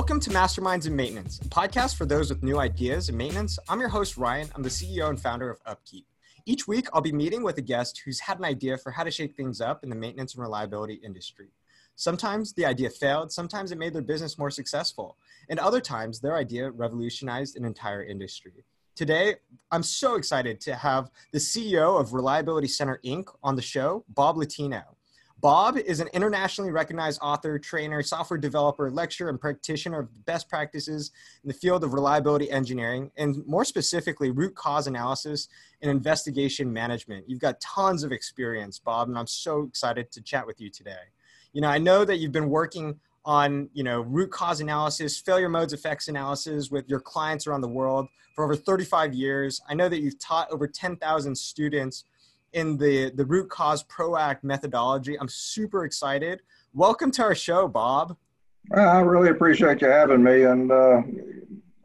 Welcome to Masterminds in Maintenance, a podcast for those with new ideas in maintenance. I'm your host, Ryan. I'm the CEO and founder of Upkeep. Each week, I'll be meeting with a guest who's had an idea for how to shake things up in the maintenance and reliability industry. Sometimes the idea failed, sometimes it made their business more successful, and other times their idea revolutionized an entire industry. Today, I'm so excited to have the CEO of Reliability Center Inc. on the show, Bob Latino. Bob is an internationally recognized author, trainer, software developer, lecturer, and practitioner of best practices in the field of reliability engineering, and more specifically, root cause analysis and investigation management. You've got tons of experience, Bob, and I'm so excited to chat with you today. You know, I know that you've been working on you know root cause analysis failure modes effects analysis with your clients around the world for over 35 years i know that you've taught over 10000 students in the the root cause proact methodology. I'm super excited. Welcome to our show, Bob. Well, I really appreciate you having me, and uh,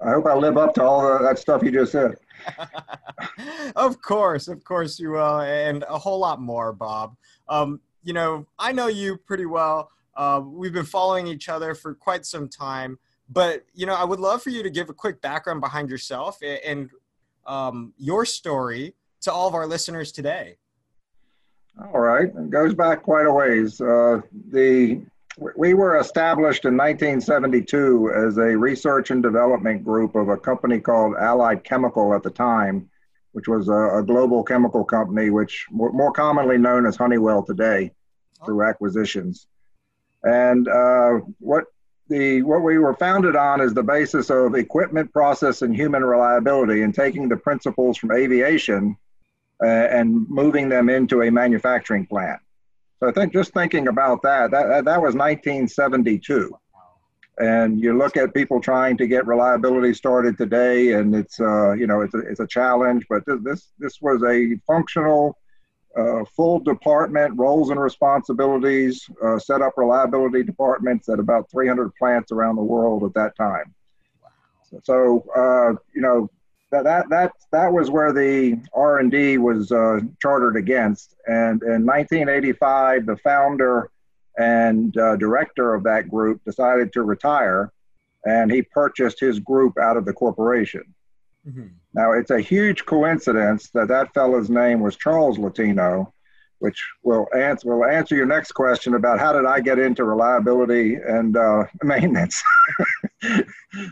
I hope I live up to all the, that stuff you just said. of course, of course you will, and a whole lot more, Bob. Um, you know, I know you pretty well. Uh, we've been following each other for quite some time, but you know, I would love for you to give a quick background behind yourself and, and um, your story to all of our listeners today? All right, it goes back quite a ways. Uh, the we were established in 1972 as a research and development group of a company called Allied Chemical at the time, which was a, a global chemical company, which more, more, commonly known as Honeywell today, through acquisitions. And uh, what the what we were founded on is the basis of equipment, process, and human reliability, and taking the principles from aviation uh, and moving them into a manufacturing plant. So I think just thinking about that, that, that was 1972. And you look at people trying to get reliability started today, and it's uh, you know it's a, it's a challenge. But this this was a functional, uh, full department roles and responsibilities. Uh, set up reliability departments at about 300 plants around the world at that time. Wow. So uh, you know that that that that was where the R and D was uh, chartered against. And in 1985, the founder and uh, director of that group decided to retire, and he purchased his group out of the corporation. Mm-hmm. Now it's a huge coincidence that that fellow's name was Charles Latino, which will answer will answer your next question about how did I get into reliability and uh, maintenance.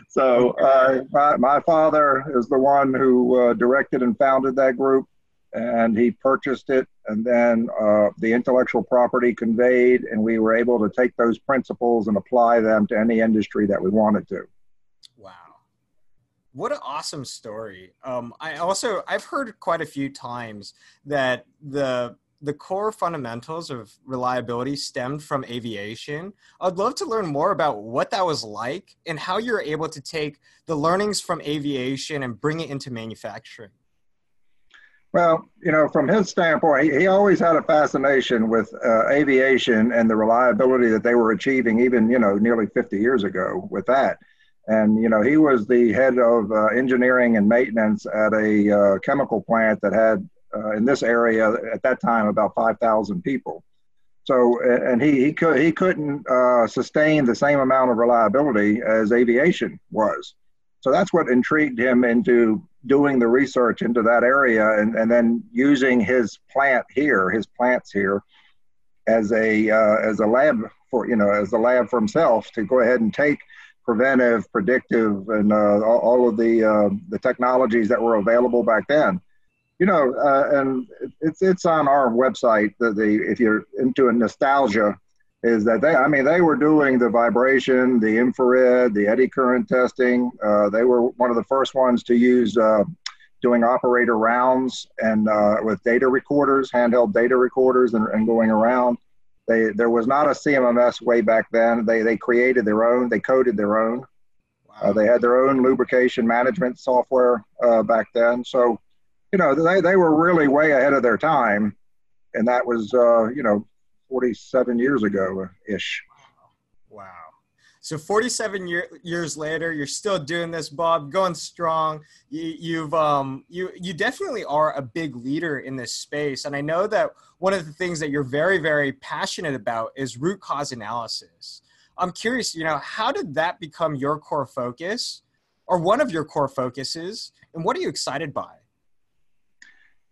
so uh, my, my, father is the one who uh, directed and founded that group, and he purchased it, and then uh, the intellectual property conveyed, and we were able to take those principles and apply them to any industry that we wanted to. Wow. What an awesome story. Um, i also i've heard quite a few times that the the core fundamentals of reliability stemmed from aviation. I'd love to learn more about what that was like and how you're able to take the learnings from aviation and bring it into manufacturing. Well, you know, from his standpoint, he, always had a fascination with uh, aviation and the reliability that they were achieving, even, you know, nearly 50 years ago with that. And, you know, he was the head of uh, engineering and maintenance at a uh, chemical plant that had uh, in this area at that time about 5,000 people. So, and he, he, could, he couldn't uh, sustain the same amount of reliability as aviation was. So that's what intrigued him into doing the research into that area and, and then using his plant here, his plants here, as a, uh, as a lab for, you know, as a lab for himself to go ahead and take preventive, predictive, and uh, all, all, of the, uh, the technologies that were available back then you know, uh, and it's it's on our website. that the if you're into a nostalgia, is that they? I mean, they were doing the vibration, the infrared, the eddy current testing. Uh, they were one of the first ones to use uh, doing operator rounds and uh, with data recorders, handheld data recorders, and, and going around. They there was not a CMMS way back then. They they created their own. They coded their own. Uh, wow. they had their own lubrication management software uh, back then. So you know, they, they were really way ahead of their time. And that was, uh, you know, 47 years ago ish. Wow. So 47 year, years later, you're still doing this, Bob, going strong. You, you've um, you you definitely are a big leader in this space, and I know that one of the things that you're very very passionate about is root cause analysis. I'm curious, you know, how did that become your core focus or one of your core focuses? And what are you excited by?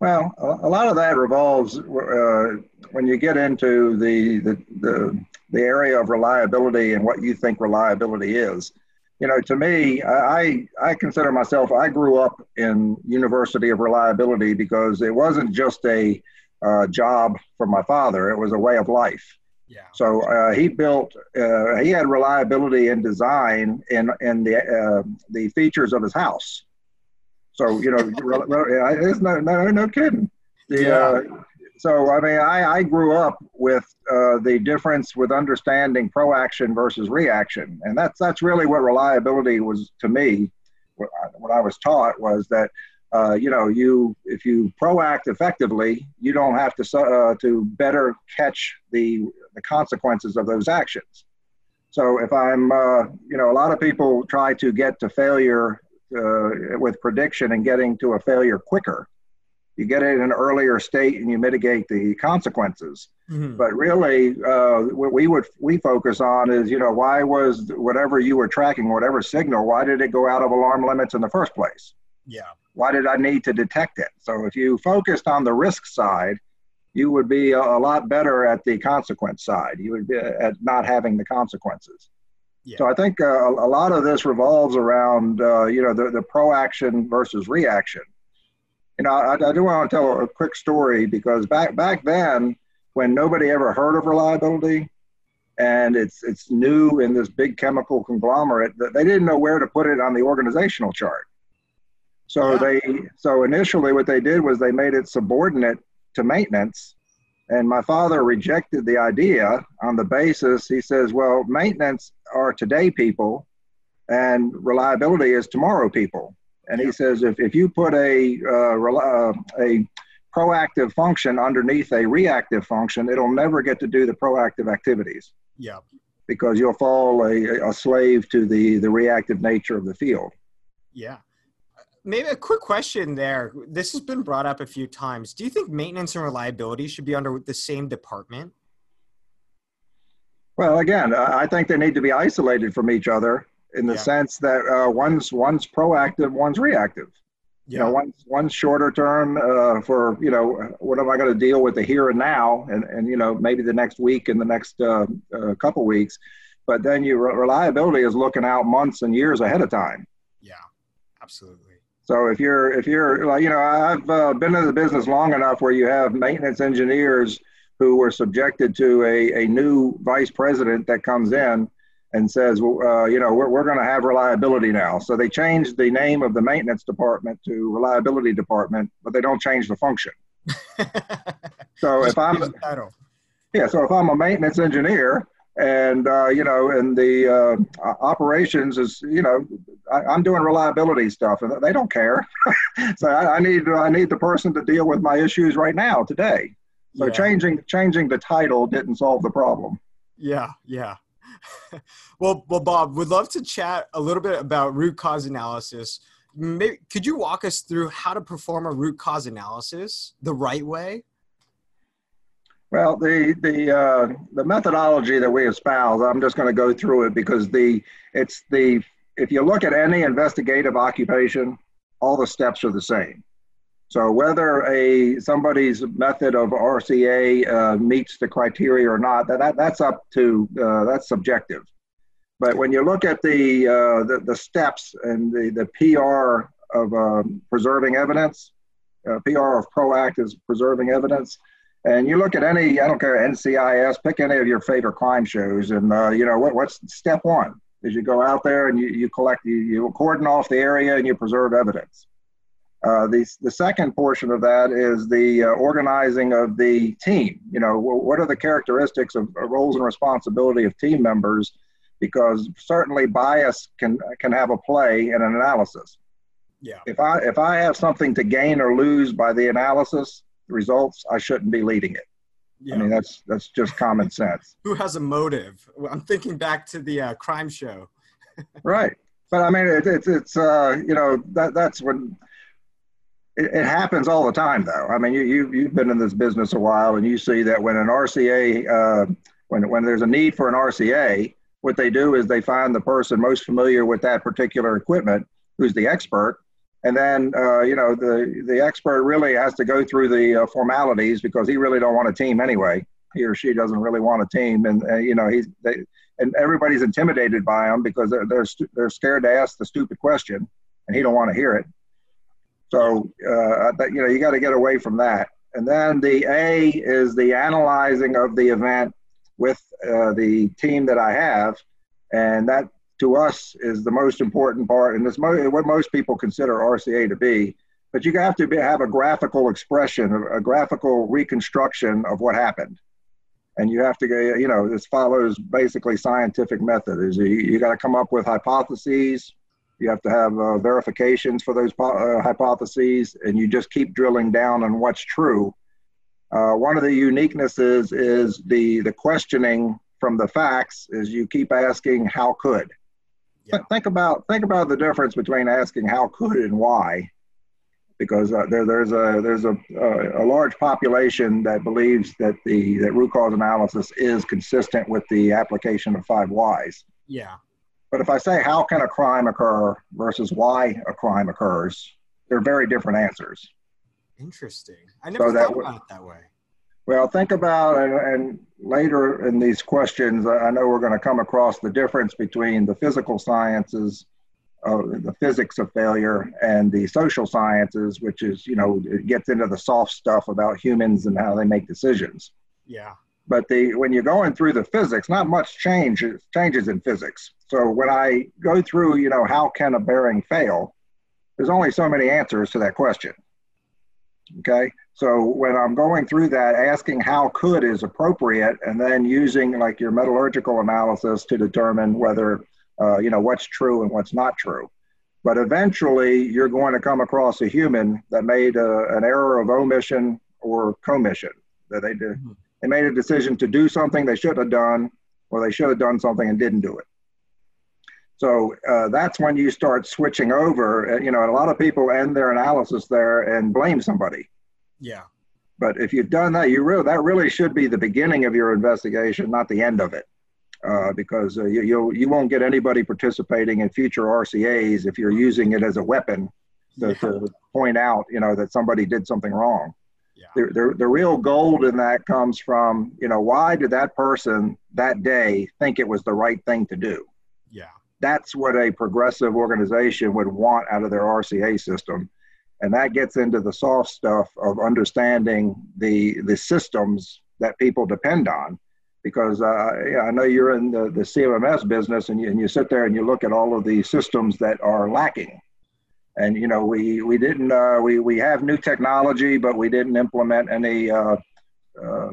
Well, a lot of that revolves uh, when you get into the, the, the, the, area of reliability and what you think reliability is. You know, to me, I, I consider myself, I grew up in University of Reliability because it wasn't just a uh, job for my father, it was a way of life. Yeah. So uh, he built, uh, he had reliability in design in, in the, uh, the features of his house. So you know, it's no no no kidding. The, yeah. Uh, so I mean, I, I grew up with uh, the difference with understanding proaction versus reaction, and that's that's really what reliability was to me. What I, what I was taught was that uh, you know you if you proact effectively, you don't have to uh, to better catch the the consequences of those actions. So if I'm, uh, you know, a lot of people try to get to failure uh, with prediction and getting to a failure quicker. You get it in an earlier state and you mitigate the consequences. Mm-hmm. But really, uh, what we would we focus on is you know why was whatever you were tracking, whatever signal, why did it go out of alarm limits in the first place? Yeah. Why did I need to detect it? So if you focused on the risk side, you would be a, a lot better at the consequence side. You would be at not having the consequences. Yeah. So I think uh, a lot of this revolves around uh, you know the, the proaction versus reaction. You know, I, I, do want to tell a quick story because back back then, when nobody ever heard of reliability, and it's it's new in this big chemical conglomerate, that they didn't know where to put it on the organizational chart. So yeah. they so initially what they did was they made it subordinate to maintenance and my father rejected the idea on the basis he says, well, maintenance are today people and reliability is tomorrow people. And he says, if, if you put a, uh, uh, a proactive function underneath a reactive function, it'll never get to do the proactive activities. Yeah. Because you'll fall a, a slave to the, the reactive nature of the field. Yeah maybe a quick question there. This has been brought up a few times. Do you think maintenance and reliability should be under the same department? Well, again, I think they need to be isolated from each other in the yeah. sense that uh, one's one's proactive, one's reactive. Yeah. You know, one's one's shorter term uh, for you know what am I going to deal with the here and now, and and you know maybe the next week and the next uh, uh couple weeks, but then your reliability is looking out months and years ahead of time. Yeah, absolutely. So if you're if you're like you know I've uh, been in the business long enough where you have maintenance engineers who were subjected to a, a new vice president that comes in and says, uh, you know, we're, we're going to have reliability now. So they changed the name of the maintenance department to reliability department, but they don't change the function. so if I'm yeah, so if I'm a maintenance engineer and uh, you know, and the uh, operations is you know, I, am doing reliability stuff, and they don't care. so I, I, need I need the person to deal with my issues right now today. So yeah. changing changing the title didn't solve the problem. Yeah, yeah. well, well, Bob, would love to chat a little bit about root cause analysis. Maybe, could you walk us through how to perform a root cause analysis the right way? Well, the the uh, the methodology that we espouse, I'm just going to go through it because the it's the if you look at any investigative occupation, all the steps are the same. So whether a somebody's method of RCA uh, meets the criteria or not, that, that that's up to uh, that's subjective. But when you look at the uh, the, the, steps and the the PR of um, preserving evidence, uh, PR of proactive preserving evidence, and you look at any, I don't care, NCIS, pick any of your favorite crime shows, and uh, you know what, what's step one? Is you go out there and you, you collect, you, you cordon off the area and you preserve evidence. Uh, the, the second portion of that is the uh, organizing of the team. You know, what are the characteristics of roles and responsibility of team members? Because certainly bias can can have a play in an analysis. Yeah. If I if I have something to gain or lose by the analysis, results, I shouldn't be leading it. Yeah. I mean, that's that's just common sense. Who has a motive? I'm thinking back to the uh, crime show. right, but I mean, it, it's it's uh, you know that that's when it, it, happens all the time, though. I mean, you you you've been in this business a while, and you see that when an RCA uh, when when there's a need for an RCA, what they do is they find the person most familiar with that particular equipment, who's the expert, and then uh, you know the the expert really has to go through the uh, formalities because he really don't want a team anyway. He or she doesn't really want a team, and uh, you know he's they, and everybody's intimidated by him because they're they're, they're scared to ask the stupid question, and he don't want to hear it. So uh, you know you got to get away from that. And then the A is the analyzing of the event with uh, the team that I have, and that to us is the most important part, and it's mo- what most people consider RCA to be. But you have to be, have a graphical expression, a, graphical reconstruction of what happened, and you have to go. You know, this follows basically scientific method. Is you, you got to come up with hypotheses. You have to have uh, verifications for those uh, hypotheses, and you just keep drilling down on what's true. Uh, one of the uniquenesses is the the questioning from the facts is you keep asking how could yeah. think about think about the difference between asking how could and why, because uh, there, there's a there's a, a, a large population that believes that the that root cause analysis is consistent with the application of five whys. Yeah. But if I say how can a crime occur versus why a crime occurs, they're very different answers. Interesting. I never so thought about it that way. Well, think about, and, and later in these questions, I know we're going to come across the difference between the physical sciences, uh, the physics of failure, and the social sciences, which is, you know, it gets into the soft stuff about humans and how they make decisions. Yeah. But the when you're going through the physics, not much change changes in physics. So when I go through, you know, how can a bearing fail? There's only so many answers to that question. Okay. So when I'm going through that, asking how could is appropriate, and then using like your metallurgical analysis to determine whether, uh, you know, what's true and what's not true. But eventually, you're going to come across a human that made a, an error of omission or commission. That they did, mm-hmm. They made a decision to do something they should have done, or they should have done something and didn't do it. So uh, that's when you start switching over. Uh, you know, a lot of people end their analysis there and blame somebody yeah. But if you've done that, you really that really should be the beginning of your investigation, not the end of it, uh, because uh, you you'll, you won't get anybody participating in future RCA's if you're using it as a weapon to, yeah. to point out, you know, that somebody did something wrong. The, the, the real gold in that comes from, you know, why did that person that day think it was the right thing to do? Yeah. That's what a progressive organization would want out of their RCA system and that gets into the soft stuff of understanding the the systems that people depend on because uh, yeah, I know you're in the, the CMMS business and you, and you sit there and you look at all of the systems that are lacking. And, you know, we, we didn't, uh, we, we have new technology, but we didn't implement any uh, uh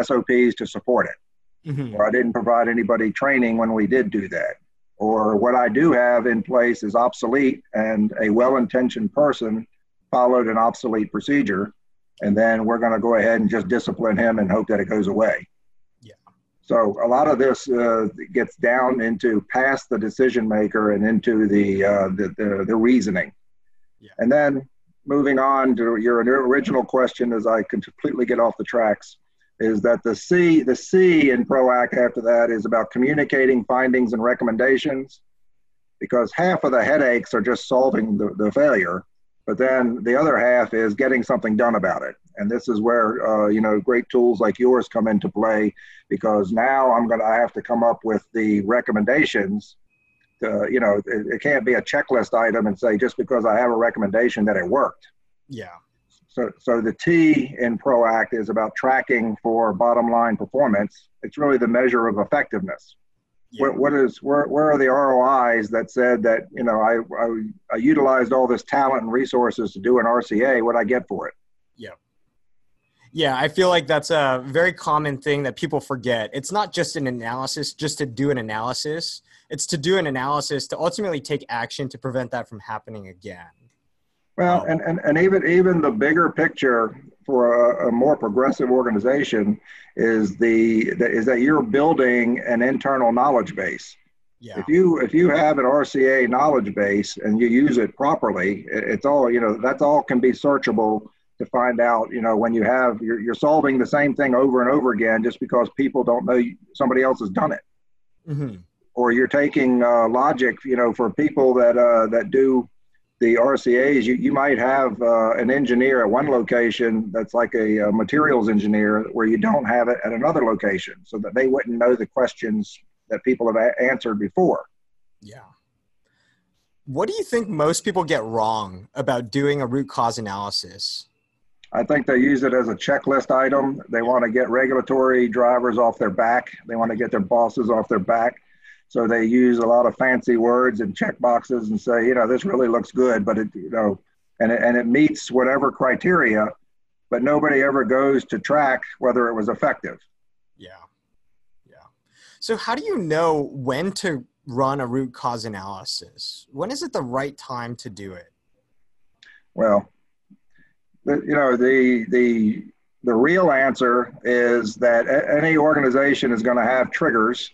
SOPs to support it. Mm-hmm. Or I didn't provide anybody training when we did do that. Or what I do have in place is obsolete and a well intentioned person followed an obsolete procedure, and then we're going to go ahead and just discipline him and hope that it goes away. Yeah. So a lot of this uh, gets down into past the decision maker and into the uh, the, the, the, reasoning. Yeah. And then moving on to your original question, as I completely get off the tracks, is that the C the C in PROACT after that is about communicating findings and recommendations, because half of the headaches are just solving the, the failure but then the other half is getting something done about it. And this is where, uh, you know, great tools like yours come into play because now I'm to, I have to come up with the recommendations. To, you know, it, it can't be a checklist item and say, just because I have a recommendation that it worked. Yeah. So, so the T in PROACT is about tracking for bottom line performance. It's really the measure of effectiveness yeah. what, what is where, where are the ROIs that said that you know I, I, I utilized all this talent and resources to do an RCA? What I get for it? Yeah, yeah. I feel like that's a very common thing that people forget. It's not just an analysis, just to do an analysis. It's to do an analysis to ultimately take action to prevent that from happening again. Well, and, and, and even even the bigger picture for a, a, more progressive organization is the is that you're building an internal knowledge base. Yeah. If you if you have an RCA knowledge base and you use it properly, it's all you know. That's all can be searchable to find out. You know, when you have you're, you're solving the same thing over and over again just because people don't know somebody else has done it. Mm-hmm. Or you're taking uh, logic. You know, for people that uh, that do the RCA's, you, you might have uh, an engineer at one location that's like a, a, materials engineer where you don't have it at another location so that they wouldn't know the questions that people have a- answered before. Yeah. What do you think most people get wrong about doing a root cause analysis? I think they use it as a checklist item. They want to get regulatory drivers off their back. They want to get their bosses off their back. So they use a lot of fancy words and check boxes and say, you know, this really looks good, but it, you know, and it, and it meets whatever criteria, but nobody ever goes to track whether it was effective. Yeah. Yeah. So how do you know when to run a root cause analysis? When is it the right time to do it? Well, you know, the, the, the real answer is that any organization is going to have triggers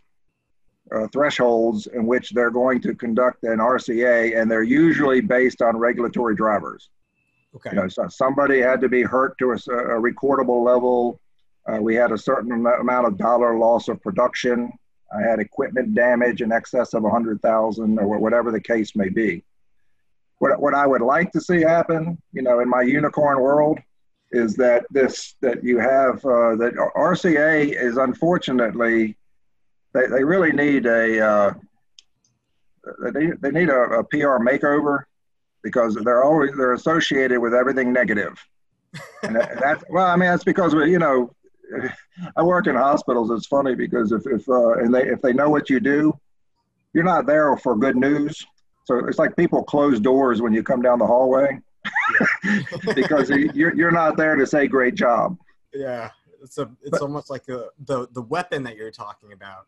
uh, thresholds in which they're going to conduct an RCA, and they're usually based on regulatory drivers. Okay. You know, so somebody had to be hurt to a, a recordable level. Uh, we had a certain amount of dollar loss of production. I had equipment damage in excess of 100,000 or whatever the case may be. What, what I would like to see happen, you know, in my unicorn world, is that this that you have uh, that RCA is unfortunately they, they really need a uh, they, they need a, a, PR makeover because they're always they're associated with everything negative. and that's well, I mean that's because you know I work in hospitals. It's funny because if if uh, and they if they know what you do, you're not there for good news. So it's like people close doors when you come down the hallway because you're you're not there to say great job. Yeah, it's a it's but, almost like a, the the weapon that you're talking about.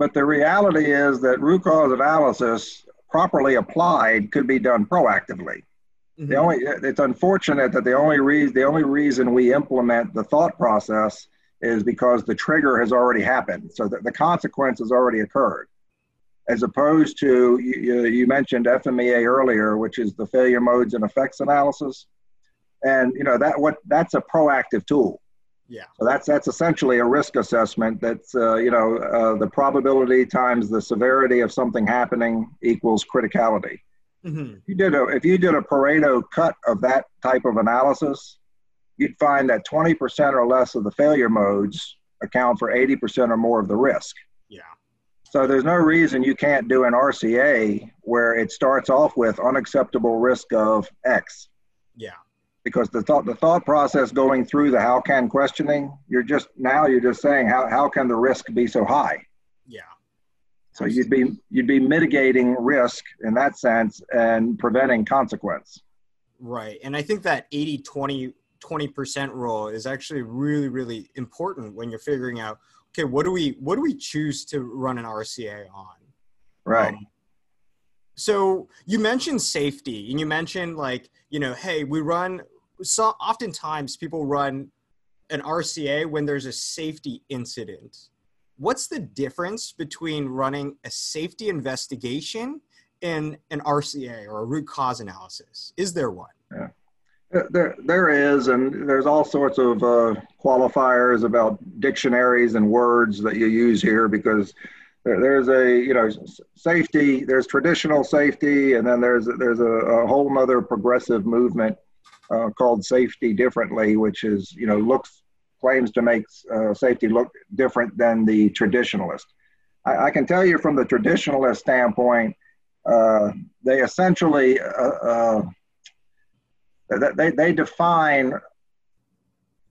But the reality is that root cause analysis, properly applied, could be done proactively. Mm-hmm. The only it's unfortunate that the only reason the only reason we implement the thought process is because the trigger has already happened, so that the consequence has already occurred. As opposed to you, you mentioned FMEA earlier, which is the failure modes and effects analysis, and you know that what that's a proactive tool. Yeah. So that's that's essentially a risk assessment. That's uh, you know uh, the probability times the severity of something happening equals criticality. Mm-hmm. If you did a if you did a Pareto cut of that type of analysis, you'd find that 20% or less of the failure modes account for 80% or more of the risk. Yeah. So there's no reason you can't do an RCA where it starts off with unacceptable risk of X. Yeah because the thought the thought process going through the how can questioning you're just now you're just saying how, how can the risk be so high? Yeah. So you'd be you'd be mitigating risk in that sense and preventing consequence. Right. And i think that 80 20 20% rule is actually really really important when you're figuring out okay what do we what do we choose to run an rca on? Right. Um, so you mentioned safety and you mentioned like you know hey we run so oftentimes people run an rca when there's a safety incident. What's the difference between running a safety investigation and an rca or a root cause analysis? Is there one? Yeah. There, there is, and there's all sorts of uh, qualifiers about dictionaries and words that you use here because there's a you know safety there's traditional safety and then there's there's a, a whole other progressive movement uh, called safety differently which is you know looks claims to make uh, safety look different than the traditionalist I, I, can tell you from the traditionalist standpoint uh, they essentially uh, uh, they, they define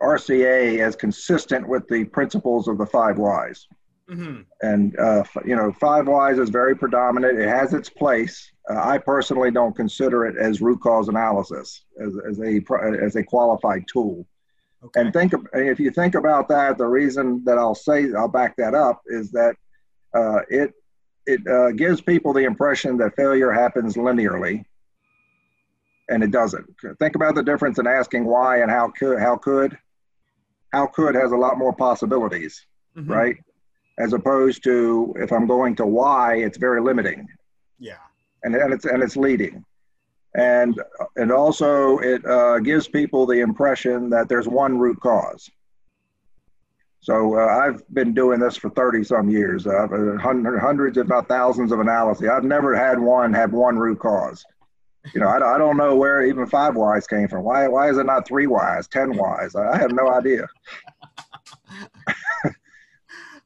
RCA as consistent with the principles of the five whys. Mm-hmm. And uh, you know, five whys is very predominant. It has its place. Uh, I personally don't consider it as root cause analysis as, as a as a qualified tool. Okay. And think if you think about that, the reason that I'll say I'll back that up is that uh, it it uh, gives people the impression that failure happens linearly, and it doesn't. Think about the difference in asking why and how could how could how could has a lot more possibilities, mm-hmm. right? As opposed to if I'm going to why, it's very limiting. Yeah. And, and it's and it's leading, and and also it uh, gives people the impression that there's one root cause. So uh, I've been doing this for 30 some years. I've uh, hundreds, if not thousands, of analyses. I've never had one have one root cause. You know, I, I don't know where even five whys came from. Why why is it not three whys, ten whys? I have no idea.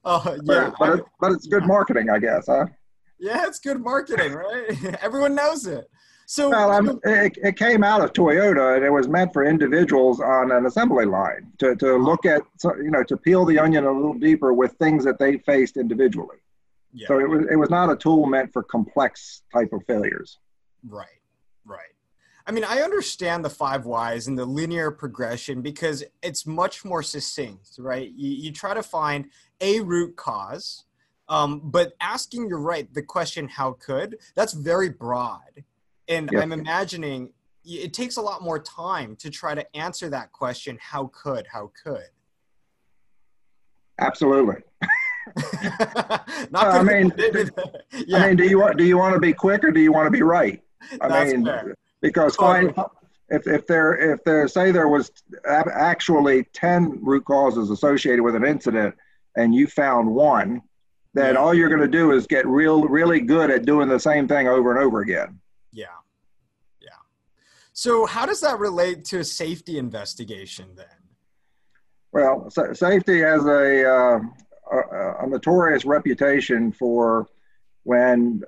Oh yeah, but, but, it, but it's good marketing, I guess, huh? Yeah, it's good marketing, right? Everyone knows it. So well, it, it, came out of Toyota, and it was meant for individuals on an assembly line to, to look at, you know, to peel the onion a little deeper with things that they faced individually. Yeah. So it was it was not a tool meant for complex type of failures. Right, right. I mean, I understand the five whys and the linear progression because it's much more succinct, right? You, you try to find a root cause, um, but asking, you're right, the question, how could, that's very broad. And I'm imagining it takes a lot more time to try to answer that question, how could, how could. Absolutely. Not I mean, yeah. I mean, do you want do you want to be quick or do you want to be right? I That's mean, fair because if, if there if there say there was actually 10 root causes associated with an incident and you found one then all you're going to do is get real really good at doing the same thing over and over again. Yeah. Yeah. So how does that relate to a safety investigation then? Well safety has a, uh, a, a notorious reputation for when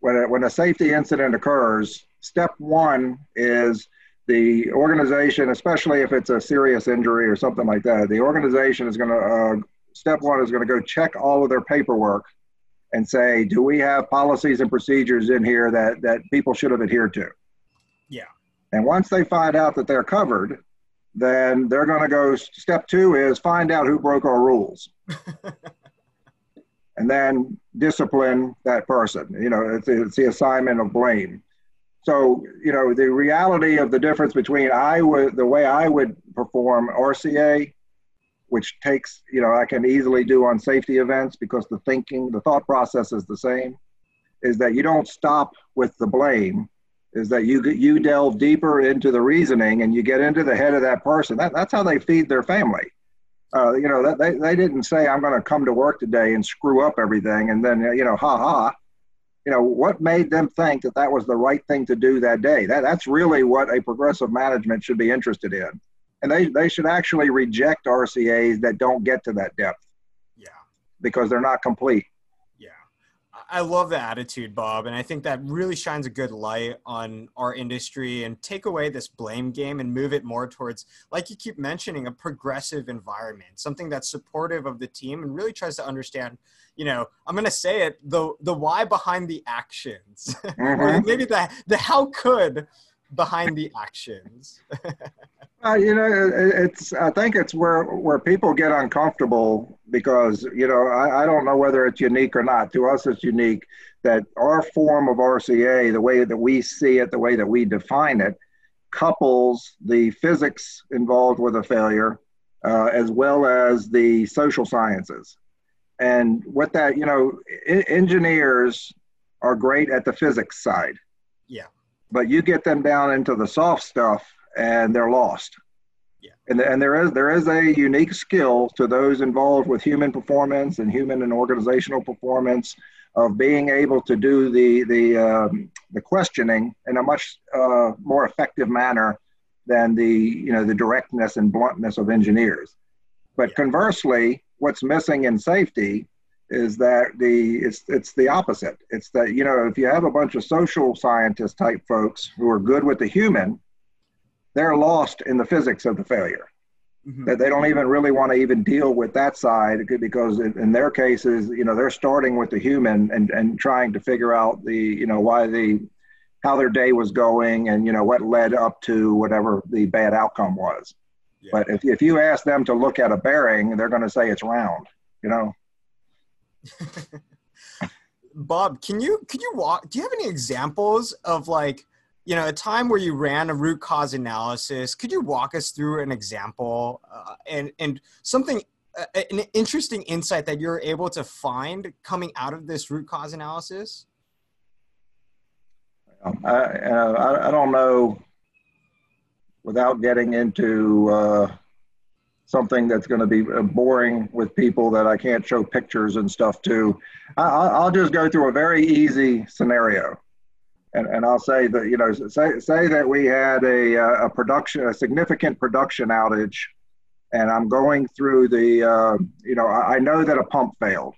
when a, when a safety incident occurs step one is the organization, especially if it's a serious injury or something like that, the organization is going to, uh, step one is going to go check all of their paperwork and say, do we have policies and procedures in here that, that people should have adhered to? Yeah. And once they find out that they're covered, then they're going to go, step two is find out who broke our rules. and then discipline that person. You know, it's, it's the assignment of blame. So, you know, the reality of the difference between I would, the way I would perform RCA, which takes, you know, I can easily do on safety events because the thinking, the thought process is the same, is that you don't stop with the blame, is that you you delve deeper into the reasoning and you get into the head of that person. That, that's how they feed their family. Uh, you know, that, they, they didn't say, I'm going to come to work today and screw up everything and then, you know, ha ha you know what made them think that that was the right thing to do that day? That, that's really what a progressive management should be interested in. And they, they should actually reject rcas that don't get to that depth. Yeah. Because they're not complete I love the attitude, Bob, and I think that really shines a good light on our industry and take away this blame game and move it more towards, like you keep mentioning, a progressive environment, something that's supportive of the team and really tries to understand, you know, I'm going to say it, the the why behind the actions, mm-hmm. or maybe the the how could behind the actions. uh, you know, it's I think it's where where people get uncomfortable because you know I, I don't know whether it's unique or not. To us, it's unique that our form of RCA, the way that we see it, the way that we define it, couples the physics involved with a failure uh, as well as the social sciences. And what that, you know, I- engineers are great at the physics side. Yeah but you get them down into the soft stuff and they're lost. Yeah. And, and there is there is a unique skill to those involved with human performance and human and organizational performance of being able to do the the um, the questioning in a much uh, more effective manner than the you know the directness and bluntness of engineers. But yeah. conversely, what's missing in safety is that the it's it's the opposite. It's that you know if you have a bunch of social scientist type folks who are good with the human, they're lost in the physics of the failure. Mm-hmm. That they don't even really want to even deal with that side because in their cases, you know, they're starting with the human and and trying to figure out the you know why the how their day was going and you know what led up to whatever the bad outcome was. Yeah. But if if you ask them to look at a bearing, they're going to say it's round. You know. Bob, can you can you walk? Do you have any examples of like you know a time where you ran a root cause analysis? Could you walk us through an example uh, and and something uh, an interesting insight that you're able to find coming out of this root cause analysis? Um, I, uh, I, I don't know without getting into uh, something that's going to be uh, boring with people that I can't show pictures and stuff to. I, will just go through a very easy scenario. And, and I'll say that, you know, say, say that we had a, uh, a production, a significant production outage, and I'm going through the, uh, you know, I, I know that a pump failed.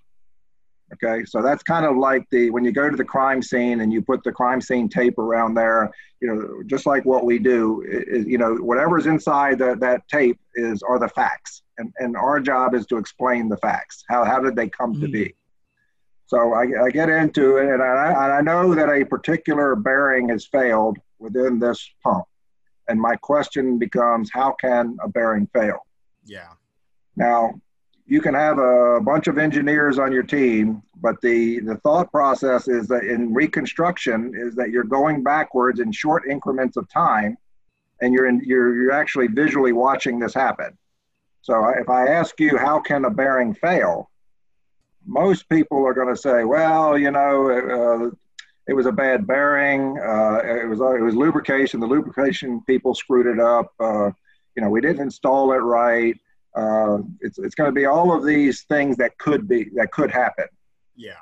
Okay, so that's kind of like the when you go to the crime scene and you put the crime scene tape around there, you know, just like what we do, is, you know, whatever's inside the, that tape is are the facts, and and our job is to explain the facts. How how did they come mm-hmm. to be? So I, I, get into it, and I, and I know that a particular bearing has failed within this pump, and my question becomes, how can a bearing fail? Yeah. Now, you can have a bunch of engineers on your team, but the, the thought process is that in reconstruction is that you're going backwards in short increments of time and you're in, you're, you're actually visually watching this happen. So if I ask you, how can a bearing fail? Most people are going to say, well, you know, uh, it was a bad bearing. Uh, it was it was lubrication. The lubrication people screwed it up. Uh, you know, we didn't install it right. Uh, it's it's going to be all of these things that could be that could happen. Yeah.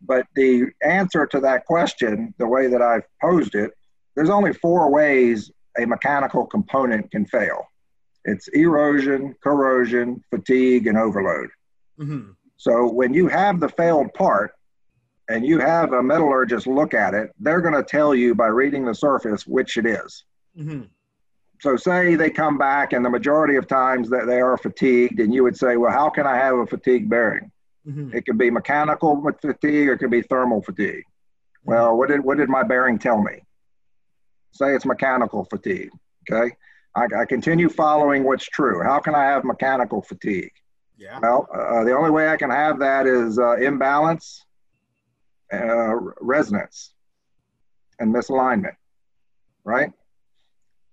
But the answer to that question, the way that I've posed it, there's only four ways a mechanical component can fail. It's erosion, corrosion, fatigue, and overload. Mm-hmm. So when you have the failed part and you have a metallurgist look at it, they're going to tell you by reading the surface which it is. Mm-hmm. So say they come back and the majority of times that they are fatigued and you would say well how can i have a fatigue bearing? Mm-hmm. it could be mechanical fatigue or it could be thermal fatigue. Mm-hmm. well what did what did my bearing tell me? Say it's mechanical fatigue okay? I, I continue following what's true. How can i have mechanical fatigue yeah well uh, the only way i can have that is uh, imbalance uh, resonance and misalignment right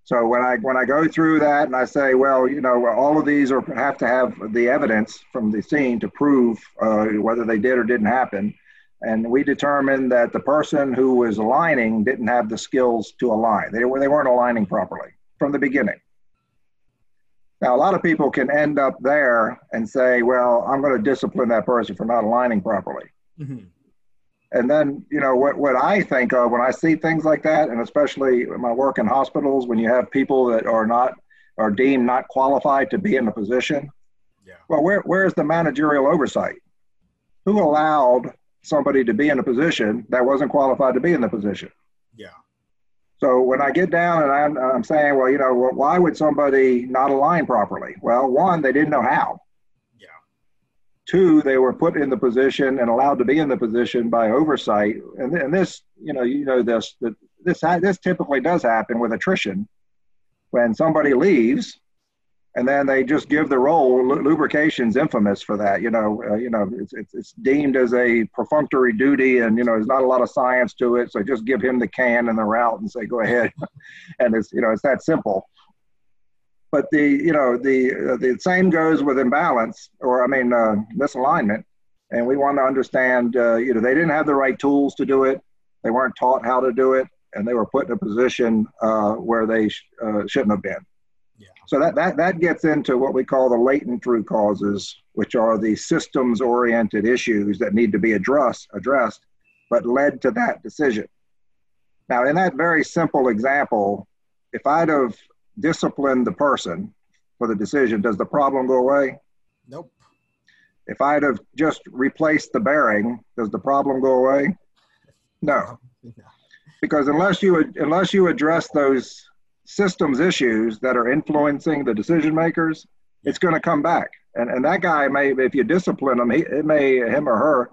so when I when I go through that and I say, well, you know, all of these are have to have the evidence from the scene to prove uh, whether they did or didn't happen, and we determined that the person who was aligning didn't have the skills to align. They were they weren't aligning properly from the beginning. Now a lot of people can end up there and say, well, I'm going to discipline that person for not aligning properly. Mm-hmm. And then, you know, what, what I think of when I see things like that, and especially my work in hospitals, when you have people that are not, are deemed not qualified to be in a position. Yeah. Well, where, where's the managerial oversight? Who allowed somebody to be in a position that wasn't qualified to be in the position? Yeah. So when I get down and I'm, I'm saying, well, you know, why would somebody not align properly? Well, one, they didn't know how. Yeah. Two, they were put in the position and allowed to be in the position by oversight. And, and this, you know, you know this that this this typically does happen with attrition when somebody leaves and then they just give the role. Lubrication's infamous for that. You know, uh, you know, it's, it's, it's deemed as a perfunctory duty, and you know, there's not a lot of science to it. So just give him the can and the route and say, go ahead, and it's you know, it's that simple. But the you know the uh, the same goes with imbalance or I mean uh, misalignment, and we want to understand uh, you know they didn't have the right tools to do it, they weren't taught how to do it, and they were put in a position uh, where they sh- uh, shouldn't have been. So that, that that gets into what we call the latent root causes, which are the systems oriented issues that need to be addressed addressed, but led to that decision. Now, in that very simple example, if I'd have disciplined the person for the decision, does the problem go away? Nope. If I'd have just replaced the bearing, does the problem go away? No. Because unless you unless you address those systems issues that are influencing the decision makers, it's going to come back. And and that guy may, if you discipline him, he, it may him or her,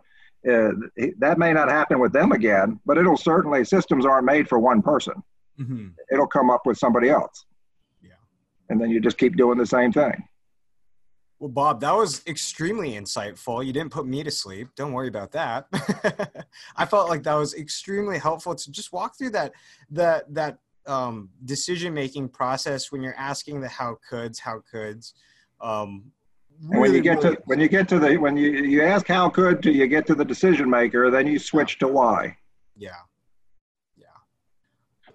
uh, he, that may not happen with them again. But it'll certainly systems aren't made for one person. Mm-hmm. It'll come up with somebody else Yeah. and then you just keep doing the same thing. Well, Bob, that was extremely insightful. You didn't put me to sleep. Don't worry about that. I felt like that was extremely helpful to just walk through that that that um, decision making process when you're asking the how coulds, how coulds. Um, really, when you get really to when you get to the when you you ask how could till you get to the decision maker, then you switch to why. Yeah. Yeah.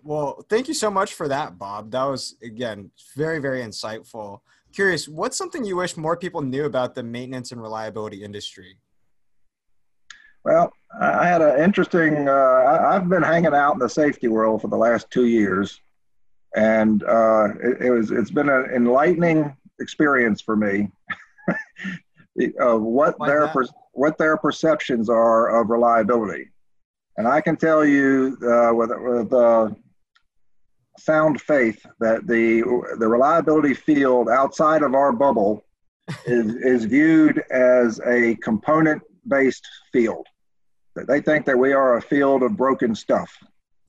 Well, thank you so much for that, Bob. That was again very, very insightful. curious, what's something you wish more people knew about the maintenance and reliability industry? Well, I had an interesting. Uh, I've been hanging out in the safety world for the last two years, and uh, it, it, was it's been an enlightening experience for me of what like their per, what their perceptions are of reliability. And I can tell you uh, with, with uh, sound faith that the the reliability field outside of our bubble is is viewed as a component based field. They think that we are a field of broken stuff.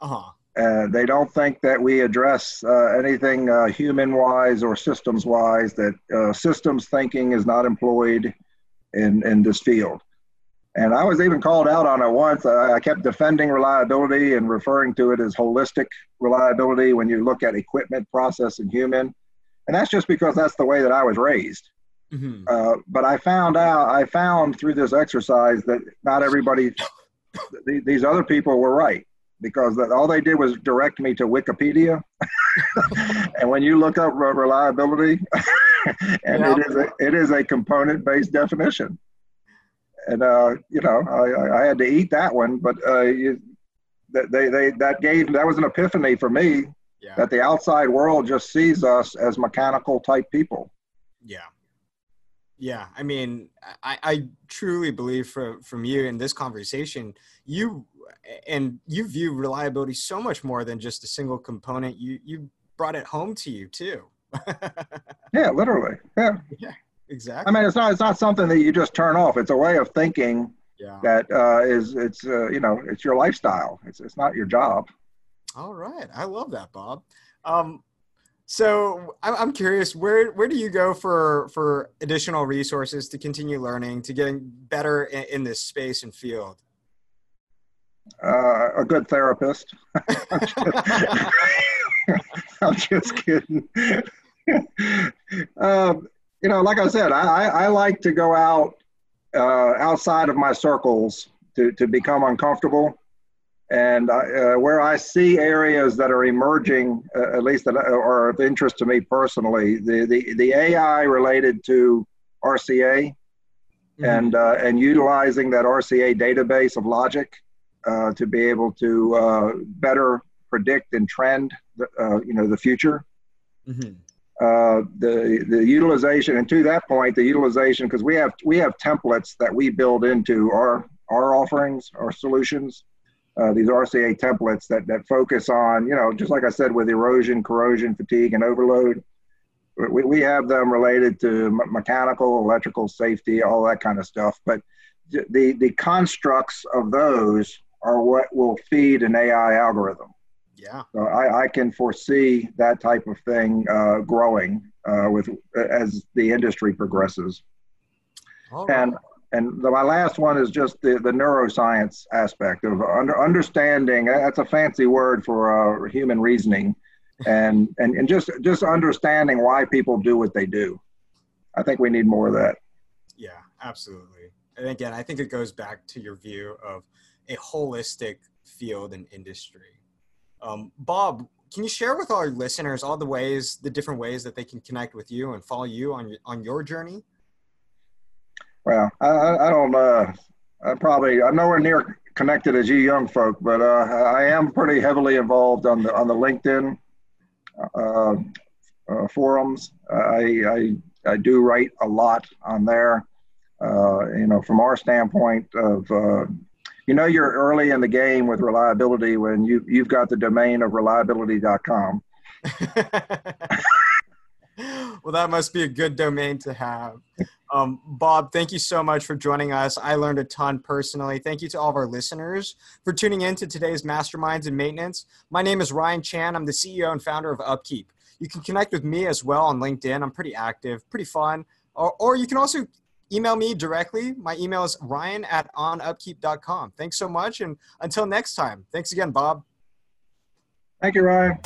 Uh-huh. Uh, they don't think that we address uh, anything uh, human wise or systems wise, that uh, systems thinking is not employed in, in this field. And I was even called out on it once. I kept defending reliability and referring to it as holistic reliability when you look at equipment, process, and human. And that's just because that's the way that I was raised. Mm-hmm. Uh, but I found out, I found through this exercise that not everybody, th- these other people were right because that, all they did was direct me to Wikipedia. and when you look up reliability, and yeah. it is a, it is a component based definition. And uh, you know, I, I had to eat that one, but uh, you, they, they that gave that was an epiphany for me yeah. that the outside world just sees us as mechanical type people. Yeah. Yeah, I mean, I, I truly believe from from you in this conversation, you and you view reliability so much more than just a single component. You you brought it home to you too. yeah, literally. Yeah. Yeah, exactly. I mean, it's not it's not something that you just turn off. It's a way of thinking yeah. that uh, is it's uh, you know it's your lifestyle. It's it's not your job. All right, I love that, Bob. Um, so I'm curious, where where do you go for for additional resources to continue learning, to getting better in, in this space and field? Uh, a good therapist. I'm just kidding. um, you know, like I said, I, I like to go out uh, outside of my circles to, to become uncomfortable. And uh, where I see areas that are emerging, uh, at least that are of interest to me personally, the, the, the AI related to RCA mm-hmm. and, uh, and utilizing that RCA database of logic uh, to be able to uh, better predict and trend, the, uh, you know, the future. Mm-hmm. Uh, the the utilization, and to that point, the utilization because we have we have templates that we build into our our offerings, our solutions. Uh, these RCA templates that that focus on, you know, just like I said, with erosion, corrosion, fatigue, and overload. We, we have them related to mechanical, electrical safety, all that kind of stuff. But the the constructs of those are what will feed an AI algorithm. Yeah. So I, I can foresee that type of thing uh, growing uh, with as the industry progresses. And and the, my last one is just the, the neuroscience aspect of under, understanding. That's a fancy word for uh, human reasoning, and, and and just just understanding why people do what they do. I think we need more of that. Yeah, absolutely. And again, I think it goes back to your view of a holistic field and industry. Um, Bob, can you share with our listeners all the ways, the different ways that they can connect with you and follow you on on your journey? Well, I, I don't. Uh, I probably I'm nowhere near connected as you young folk, but uh, I am pretty heavily involved on the on the LinkedIn uh, uh forums. I, I I do write a lot on there. Uh, you know, from our standpoint of uh, you know you're early in the game with reliability when you you've got the domain of reliability.com. well, that must be a good domain to have. Um, Bob, thank you so much for joining us. I learned a ton personally. Thank you to all of our listeners for tuning in to today's Masterminds in Maintenance. My name is Ryan Chan. I'm the CEO and founder of Upkeep. You can connect with me as well on LinkedIn. I'm pretty active, pretty fun. Or, or you can also email me directly. My email is ryan at onupkeep.com. Thanks so much. And until next time, thanks again, Bob. Thank you, Ryan.